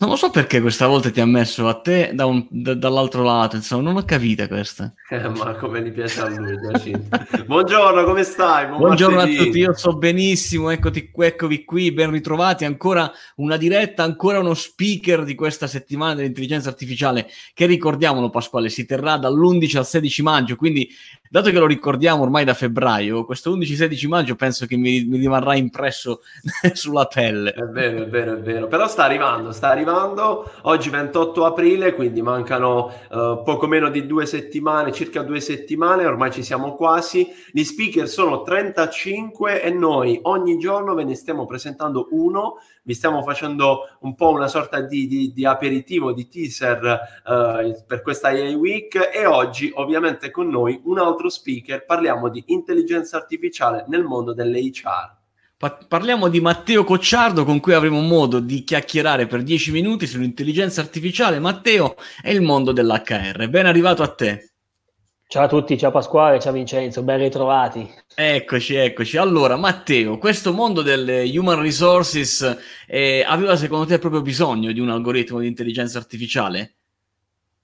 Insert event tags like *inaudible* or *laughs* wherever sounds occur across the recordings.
Non lo so perché questa volta ti ha messo a te da un, da, dall'altro lato, insomma, non ho capito questa. Eh, ma come gli piace a lui, Buongiorno, come stai? Buon Buongiorno martedì. a tutti, io so benissimo, eccoti, eccovi qui, ben ritrovati, ancora una diretta, ancora uno speaker di questa settimana dell'intelligenza artificiale, che ricordiamolo Pasquale, si terrà dall'11 al 16 maggio, quindi dato che lo ricordiamo ormai da febbraio, questo 11-16 maggio penso che mi, mi rimarrà impresso *laughs* sulla pelle. È vero, è vero, è vero. Però sta arrivando, sta arrivando. Oggi 28 aprile, quindi mancano uh, poco meno di due settimane, circa due settimane, ormai ci siamo quasi. Gli speaker sono 35 e noi ogni giorno ve ne stiamo presentando uno. Vi stiamo facendo un po' una sorta di, di, di aperitivo, di teaser uh, per questa AI Week. E oggi ovviamente con noi un altro speaker, parliamo di intelligenza artificiale nel mondo Parliamo di Matteo Cocciardo con cui avremo modo di chiacchierare per 10 minuti sull'intelligenza artificiale. Matteo è il mondo dell'HR. Ben arrivato a te. Ciao a tutti, ciao Pasquale, ciao Vincenzo, ben ritrovati. Eccoci, eccoci. Allora, Matteo, questo mondo delle human resources eh, aveva secondo te proprio bisogno di un algoritmo di intelligenza artificiale?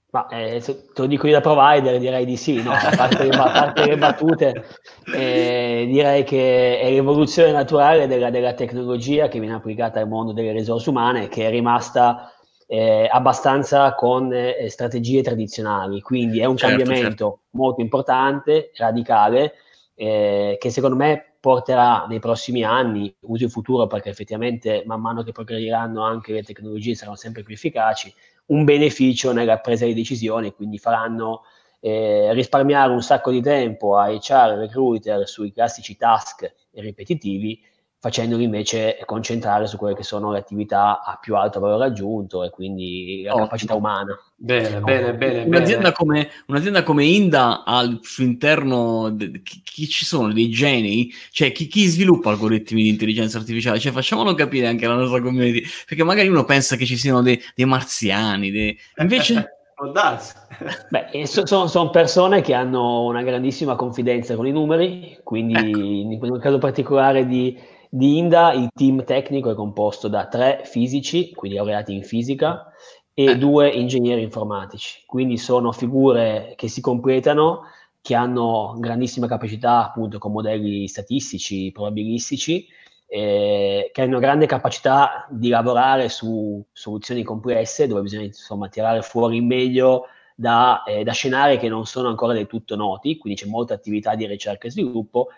Ma eh, te lo dico io da provider, direi di sì, no? *laughs* a, parte le, a parte le battute, eh, direi che è l'evoluzione naturale della, della tecnologia che viene applicata al mondo delle risorse umane, che è rimasta eh, abbastanza con eh, strategie tradizionali, quindi è un certo, cambiamento certo. molto importante, radicale, eh, che secondo me porterà nei prossimi anni, uso in futuro perché effettivamente man mano che progrediranno anche le tecnologie saranno sempre più efficaci, un beneficio nella presa di decisioni, quindi faranno eh, risparmiare un sacco di tempo a HR, recruiter sui classici task ripetitivi facendoli invece concentrare su quelle che sono le attività a più alto valore aggiunto e quindi la oh, capacità umana. Bene, bene, bene. Un'azienda, bene. Come, un'azienda come Inda ha al suo interno chi, chi, ci sono dei geni, cioè chi, chi, sviluppa algoritmi di intelligenza artificiale, cioè facciamolo capire anche alla nostra community, perché magari uno pensa che ci siano dei, dei marziani, dei... invece... *laughs* *laughs* Beh, sono, sono, persone che hanno una grandissima confidenza con i numeri, quindi ecco. in caso particolare di di Inda il team tecnico è composto da tre fisici, quindi laureati in fisica, e eh. due ingegneri informatici. Quindi sono figure che si completano, che hanno grandissima capacità appunto con modelli statistici, probabilistici, eh, che hanno grande capacità di lavorare su soluzioni complesse dove bisogna insomma tirare fuori il meglio da, eh, da scenari che non sono ancora del tutto noti, quindi c'è molta attività di ricerca e sviluppo,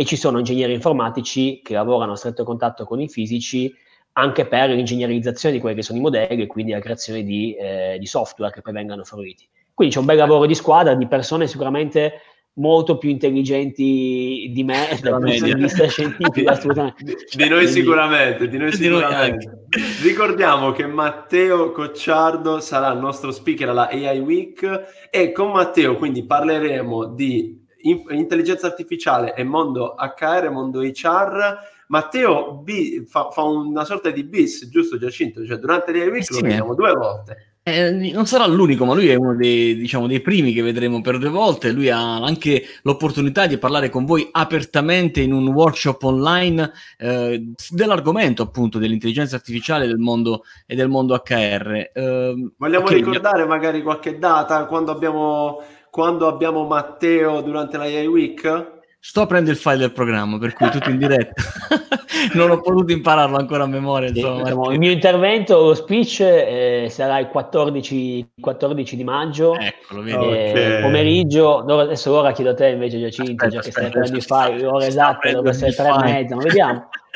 e ci sono ingegneri informatici che lavorano a stretto contatto con i fisici anche per l'ingegnerizzazione di quelli che sono i modelli e quindi la creazione di, eh, di software che poi vengano fruiti. Quindi c'è un bel lavoro di squadra di persone sicuramente molto più intelligenti di me dal punto di vista scientifico *laughs* assolutamente. Di, di noi sicuramente, di noi sicuramente. Ricordiamo che Matteo Cocciardo sarà il nostro speaker alla AI Week e con Matteo quindi parleremo di intelligenza artificiale e mondo HR, mondo HR. Matteo B fa, fa una sorta di bis, giusto Giacinto? Cioè durante le week eh sì, lo vediamo due volte. Eh, non sarà l'unico, ma lui è uno dei, diciamo, dei primi che vedremo per due volte. Lui ha anche l'opportunità di parlare con voi apertamente in un workshop online eh, dell'argomento appunto dell'intelligenza artificiale del mondo, e del mondo HR. Eh, Vogliamo okay, ricordare magari qualche data quando abbiamo quando abbiamo Matteo durante la AI Week? Sto a prendere il file del programma, per cui tutto in diretta. *laughs* non ho potuto impararlo ancora a memoria. Insomma, diciamo, il mio intervento, lo speech, eh, sarà il 14, 14 di maggio. Eccolo, vedi. Eh, okay. Pomeriggio, adesso ora chiedo a te invece Giacinto, aspetta, già che stai prendendo il file, l'ora esatta dovrebbe essere tre e mezza, ma vediamo. *laughs*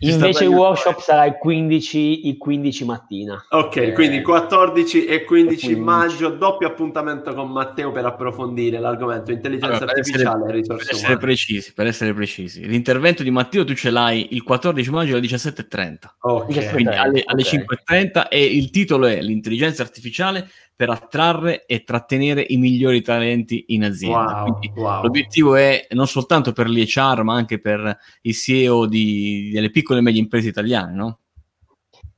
Invece il workshop sarà il 15, il 15 mattina. Ok, eh, quindi 14 e 15, 15, maggio, doppio appuntamento con Matteo per approfondire l'argomento intelligenza allora, artificiale e risorse per essere precisi, per essere precisi. L'intervento di Matteo tu ce l'hai il 14 maggio alle 17.30. Ok. Quindi alle, alle okay. 5.30 e il titolo è l'intelligenza artificiale per attrarre e trattenere i migliori talenti in azienda. Wow, wow. L'obiettivo è non soltanto per l'HR, ma anche per il CEO di, delle piccole e medie imprese italiane, no?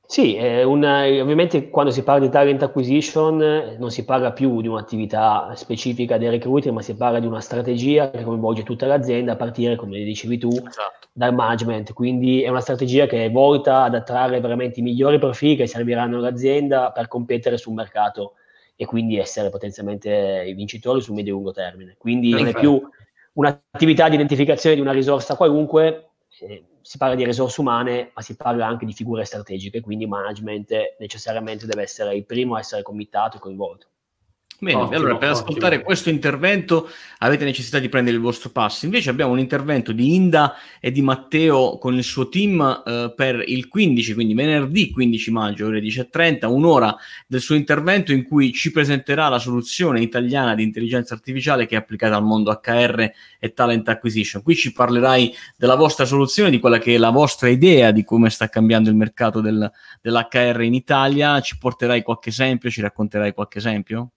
Sì, una, ovviamente quando si parla di talent acquisition non si parla più di un'attività specifica del recruiting, ma si parla di una strategia che coinvolge tutta l'azienda a partire, come dicevi tu, esatto. dal management. Quindi è una strategia che è volta ad attrarre veramente i migliori profili che serviranno all'azienda per competere sul mercato e quindi essere potenzialmente i vincitori sul medio e lungo termine. Quindi non è più un'attività di identificazione di una risorsa qualunque, eh, si parla di risorse umane, ma si parla anche di figure strategiche, quindi management necessariamente deve essere il primo a essere committato e coinvolto. Bene, ottimo, allora per ottimo. ascoltare questo intervento avete necessità di prendere il vostro passo. Invece abbiamo un intervento di Inda e di Matteo con il suo team eh, per il 15, quindi venerdì 15 maggio, ore 10.30, un'ora del suo intervento in cui ci presenterà la soluzione italiana di intelligenza artificiale che è applicata al mondo HR e talent acquisition. Qui ci parlerai della vostra soluzione, di quella che è la vostra idea di come sta cambiando il mercato del, dell'HR in Italia. Ci porterai qualche esempio, ci racconterai qualche esempio?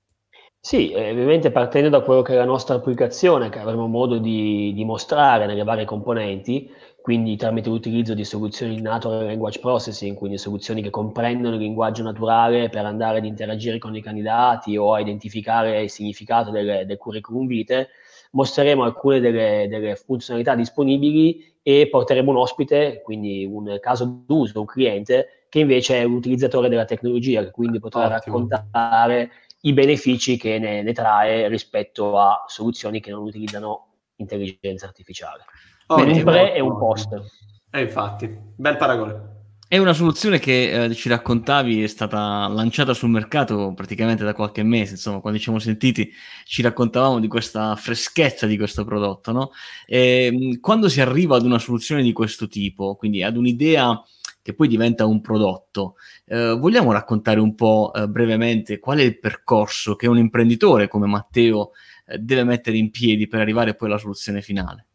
Sì, eh, ovviamente partendo da quello che è la nostra applicazione, che avremo modo di, di mostrare nelle varie componenti, quindi tramite l'utilizzo di soluzioni di natural language processing, quindi soluzioni che comprendono il linguaggio naturale per andare ad interagire con i candidati o a identificare il significato del, del curriculum vitae, mostreremo alcune delle, delle, funzionalità disponibili e porteremo un ospite, quindi un caso d'uso, un cliente, che invece è un utilizzatore della tecnologia, che quindi potrà Ottimo. raccontare i benefici che ne, ne, trae rispetto a soluzioni che non utilizzano intelligenza artificiale. Ottimo, un pre e un post. E eh, infatti, bel paragone. È una soluzione che eh, ci raccontavi, è stata lanciata sul mercato praticamente da qualche mese, insomma, quando ci siamo sentiti ci raccontavamo di questa freschezza di questo prodotto, no? E, ehm, quando si arriva ad una soluzione di questo tipo, quindi ad un'idea che poi diventa un prodotto. Eh, vogliamo raccontare un po' eh, brevemente qual è il percorso che un imprenditore come Matteo eh, deve mettere in piedi per arrivare poi alla soluzione finale?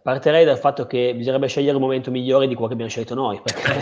Partirei dal fatto che bisognerebbe scegliere un momento migliore di quello che abbiamo scelto noi, perché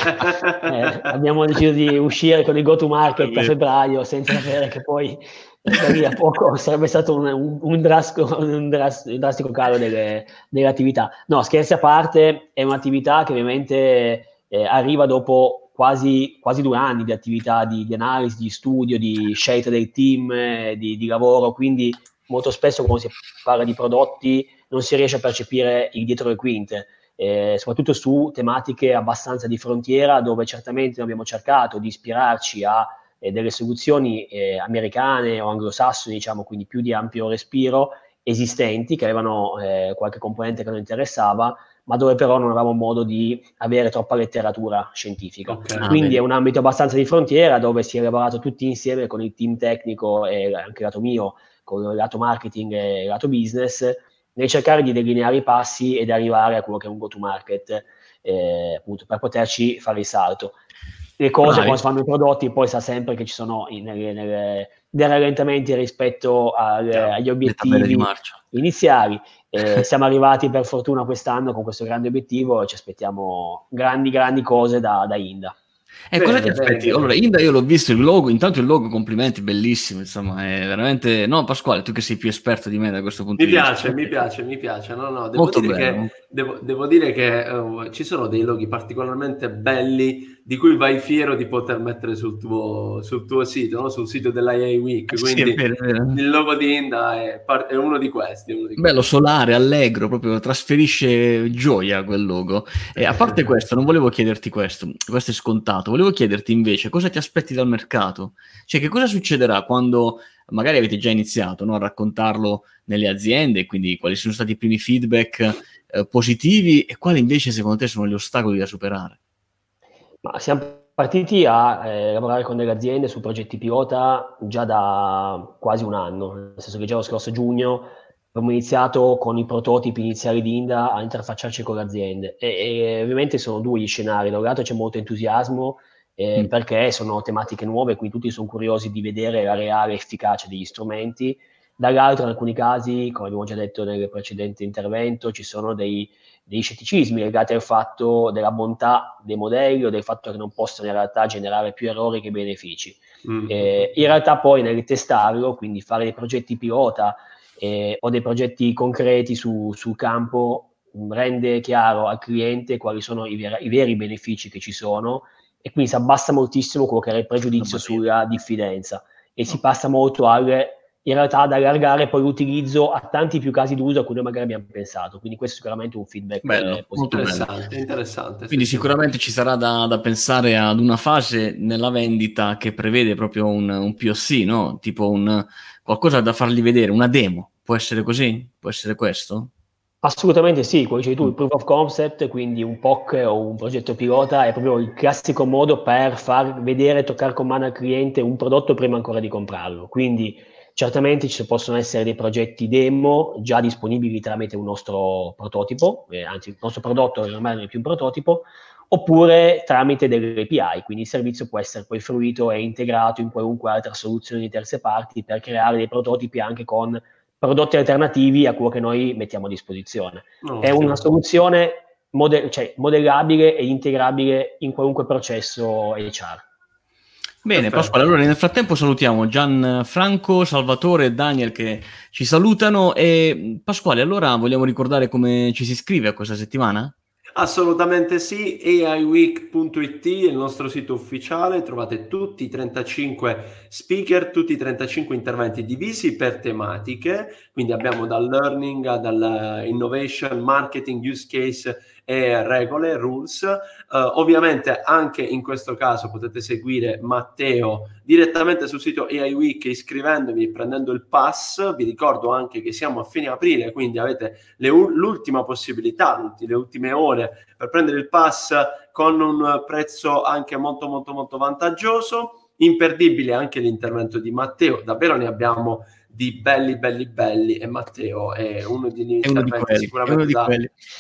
eh, abbiamo deciso di uscire con il go-to-market a febbraio senza sapere che poi da lì a poco *laughs* sarebbe stato un, un, un, drastico, un drastico calo delle, delle, attività. No, scherzi a parte, è un'attività che ovviamente eh, arriva dopo quasi, quasi, due anni di attività di, di, analisi, di studio, di scelta del team, eh, di, di, lavoro, quindi molto spesso quando si parla di prodotti non si riesce a percepire il dietro le quinte. Eh, soprattutto su tematiche abbastanza di frontiera dove certamente abbiamo cercato di ispirarci a eh, delle soluzioni eh, americane o anglosassoni, diciamo, quindi più di ampio respiro, esistenti, che avevano eh, qualche componente che non interessava, ma dove però non avevamo modo di avere troppa letteratura scientifica. Okay, Quindi è un ambito abbastanza di frontiera dove si è lavorato tutti insieme con il team tecnico e anche il lato mio, con il lato marketing e il lato business, nel cercare di delineare i passi ed arrivare a quello che è un go-to-market eh, appunto, per poterci fare il salto. Le cose quando si fanno i prodotti poi sa sempre che ci sono nelle, nelle, dei rallentamenti rispetto al, agli obiettivi iniziali *laughs* eh, siamo arrivati per fortuna quest'anno con questo grande obiettivo e ci aspettiamo grandi, grandi cose da, da Inda. E eh, cosa ti aspetti? Allora, Inda io l'ho visto, il logo, intanto il logo, complimenti, bellissimo, insomma, è veramente... No, Pasquale, tu che sei più esperto di me da questo punto mi di piace, vista. Mi piace, mi piace, no, no, devo Molto dire bello. che, devo, devo dire che uh, ci sono dei loghi particolarmente belli di cui vai fiero di poter mettere sul tuo, sul tuo sito, no? sul sito dell'IA Week. Quindi sì, vero, vero. il logo di Inda è, è, uno di questi. Uno di Bello, questi. solare, allegro, proprio trasferisce gioia quel logo. E a parte *laughs* questo, non volevo chiederti questo, questo è scontato, volevo chiederti invece cosa ti aspetti dal mercato? Cioè che cosa succederà quando magari avete già iniziato no? a raccontarlo nelle aziende, quindi quali sono stati i primi feedback eh, positivi e quali invece secondo te sono gli ostacoli da superare? Ma siamo partiti a eh, lavorare con delle aziende su progetti pilota già da quasi un anno, nel senso che già lo scorso giugno abbiamo iniziato con i prototipi iniziali di Inda a interfacciarci con le aziende. E, e ovviamente sono due gli scenari, da un lato c'è molto entusiasmo eh, mm. perché sono tematiche nuove, quindi tutti sono curiosi di vedere la reale efficacia degli strumenti, dall'altro in alcuni casi, come abbiamo già detto nel precedente intervento, ci sono dei, dei scetticismi legati al fatto della bontà dei modelli o del fatto che non possono in realtà generare più errori che benefici. Mm. Eh, in realtà poi nel testarlo, quindi fare dei progetti pilota eh, o dei progetti concreti su, sul campo, rende chiaro al cliente quali sono i, ver- i veri benefici che ci sono e quindi si abbassa moltissimo quello che era il pregiudizio sulla diffidenza e si passa molto al in realtà ad allargare poi l'utilizzo a tanti più casi d'uso a cui noi magari abbiamo pensato. Quindi questo è sicuramente un feedback bello, eh, molto interessante. interessante Quindi sicuramente ci sarà da, da, pensare ad una fase nella vendita che prevede proprio un, un POC, no? tipo un, qualcosa da fargli vedere, una demo. Può essere così? Può essere questo? Assolutamente sì, come dicevi tu, il proof of concept, quindi un POC o un progetto pilota, è proprio il classico modo per far vedere, toccare con mano al cliente un prodotto prima ancora di comprarlo. Quindi certamente ci possono essere dei progetti demo già disponibili tramite un nostro prototipo, eh, anzi il nostro prodotto ormai non è più un prototipo, oppure tramite delle API, quindi il servizio può essere poi fruito e integrato in qualunque altra soluzione di terze parti per creare dei prototipi anche con prodotti alternativi a quello che noi mettiamo a disposizione. No, è una soluzione mode- cioè, modellabile e integrabile in qualunque processo HR. Bene. Pasquale, allora nel frattempo salutiamo Gianfranco, Salvatore e Daniel che ci salutano e Pasquale, allora vogliamo ricordare come ci si iscrive a questa settimana? Assolutamente sì, aiweek.it è il nostro sito ufficiale, trovate tutti i 35 speaker, tutti i 35 interventi divisi per tematiche, quindi abbiamo dal learning, dal innovation, marketing, use case e regole, rules. Uh, ovviamente anche in questo caso potete seguire Matteo direttamente sul sito AI Week iscrivendovi e prendendo il pass. Vi ricordo anche che siamo a fine aprile, quindi avete le, l'ultima possibilità, le ultime ore per prendere il pass con un prezzo anche molto molto molto vantaggioso. Imperdibile anche l'intervento di Matteo, davvero ne abbiamo di belli, belli, belli e Matteo è uno di interventi sicuramente da,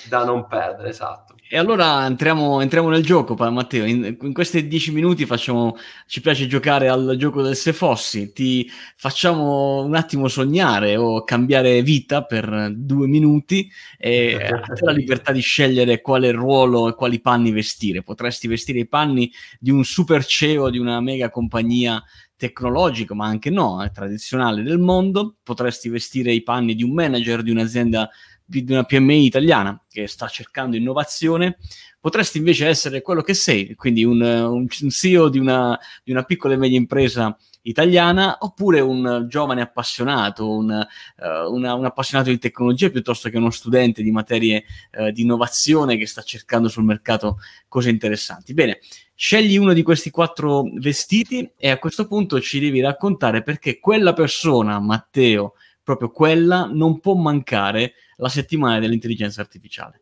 da, non perdere, esatto. E allora entriamo, entriamo nel gioco, Matteo. In, in, questi dieci minuti facciamo, ci piace giocare al gioco del se fossi. Ti facciamo un attimo sognare o cambiare vita per due minuti e te la libertà di scegliere quale ruolo e quali panni vestire. Potresti vestire i panni di un super CEO di una mega compagnia tecnologico, ma anche no, è tradizionale del mondo, potresti vestire i panni di un manager di un'azienda di una PMI italiana che sta cercando innovazione, potresti invece essere quello che sei, quindi un, un CEO di una, di una, piccola e media impresa italiana, oppure un giovane appassionato, un, uh, una, un, appassionato di tecnologia piuttosto che uno studente di materie uh, di innovazione che sta cercando sul mercato cose interessanti. Bene, Scegli uno di questi quattro vestiti e a questo punto ci devi raccontare perché quella persona, Matteo, proprio quella, non può mancare la settimana dell'intelligenza artificiale.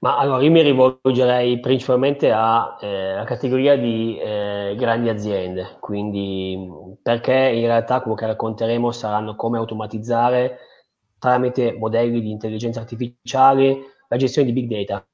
Ma allora io mi rivolgerei principalmente alla eh, categoria di eh, grandi aziende, quindi perché in realtà quello che racconteremo saranno come automatizzare tramite modelli di intelligenza artificiale la gestione di big data.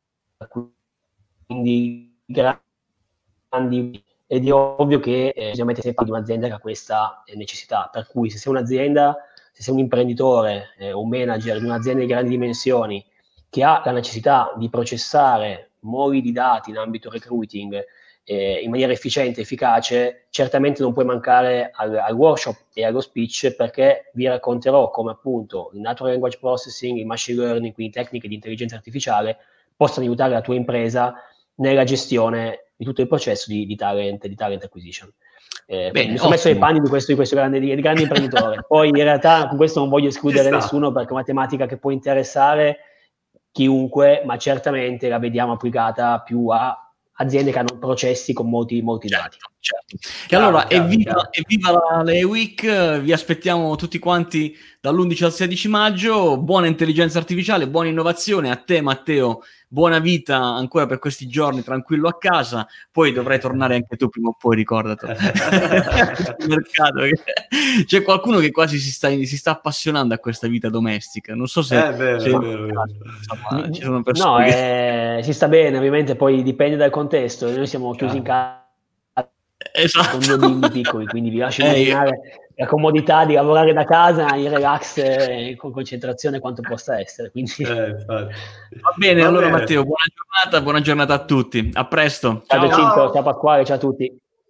Quindi grandi ed è ovvio che eh, bisogna mettere di un'azienda che ha questa eh, necessità, per cui se sei un'azienda, se sei un imprenditore, eh, un manager di un'azienda di grandi dimensioni che ha la necessità di processare moli di dati in ambito recruiting eh, in maniera efficiente efficace, certamente non puoi mancare al, al, workshop e allo speech perché vi racconterò come appunto il natural language processing, il machine learning, quindi tecniche di intelligenza artificiale, possano aiutare la tua impresa nella gestione di tutto il processo di, di, talent, di talent acquisition. Eh, Bene, mi sono messo nei panni di questo, di questo grande, di, grande imprenditore. *laughs* Poi in realtà con questo non voglio escludere nessuno perché è una tematica che può interessare chiunque, ma certamente la vediamo applicata più a aziende che hanno processi con molti, molti certo, Certo. E allora, chiaro, evviva, chiaro. evviva la, la week vi aspettiamo tutti quanti dall'11 al 16 maggio, buona intelligenza artificiale, buona innovazione a te Matteo buona vita ancora per questi giorni, tranquillo a casa, poi dovrai tornare anche tu prima o poi, ricordatelo. *laughs* mercato. C'è qualcuno che quasi si sta, si sta, appassionando a questa vita domestica, non so se... È vero, è vero, insomma, ci sono persone... No, che... eh, si sta bene, ovviamente poi dipende dal contesto, noi siamo chiusi in casa esatto. con due bimbi piccoli, quindi vi lascio *laughs* eh, immaginare la comodità di lavorare da casa in relax e con concentrazione quanto possa essere. Quindi... Eh, *laughs* Va bene, Va allora bene. Matteo, buona giornata, buona giornata a tutti. A presto. Ciao, ciao. ciao Pasquale, ciao a tutti.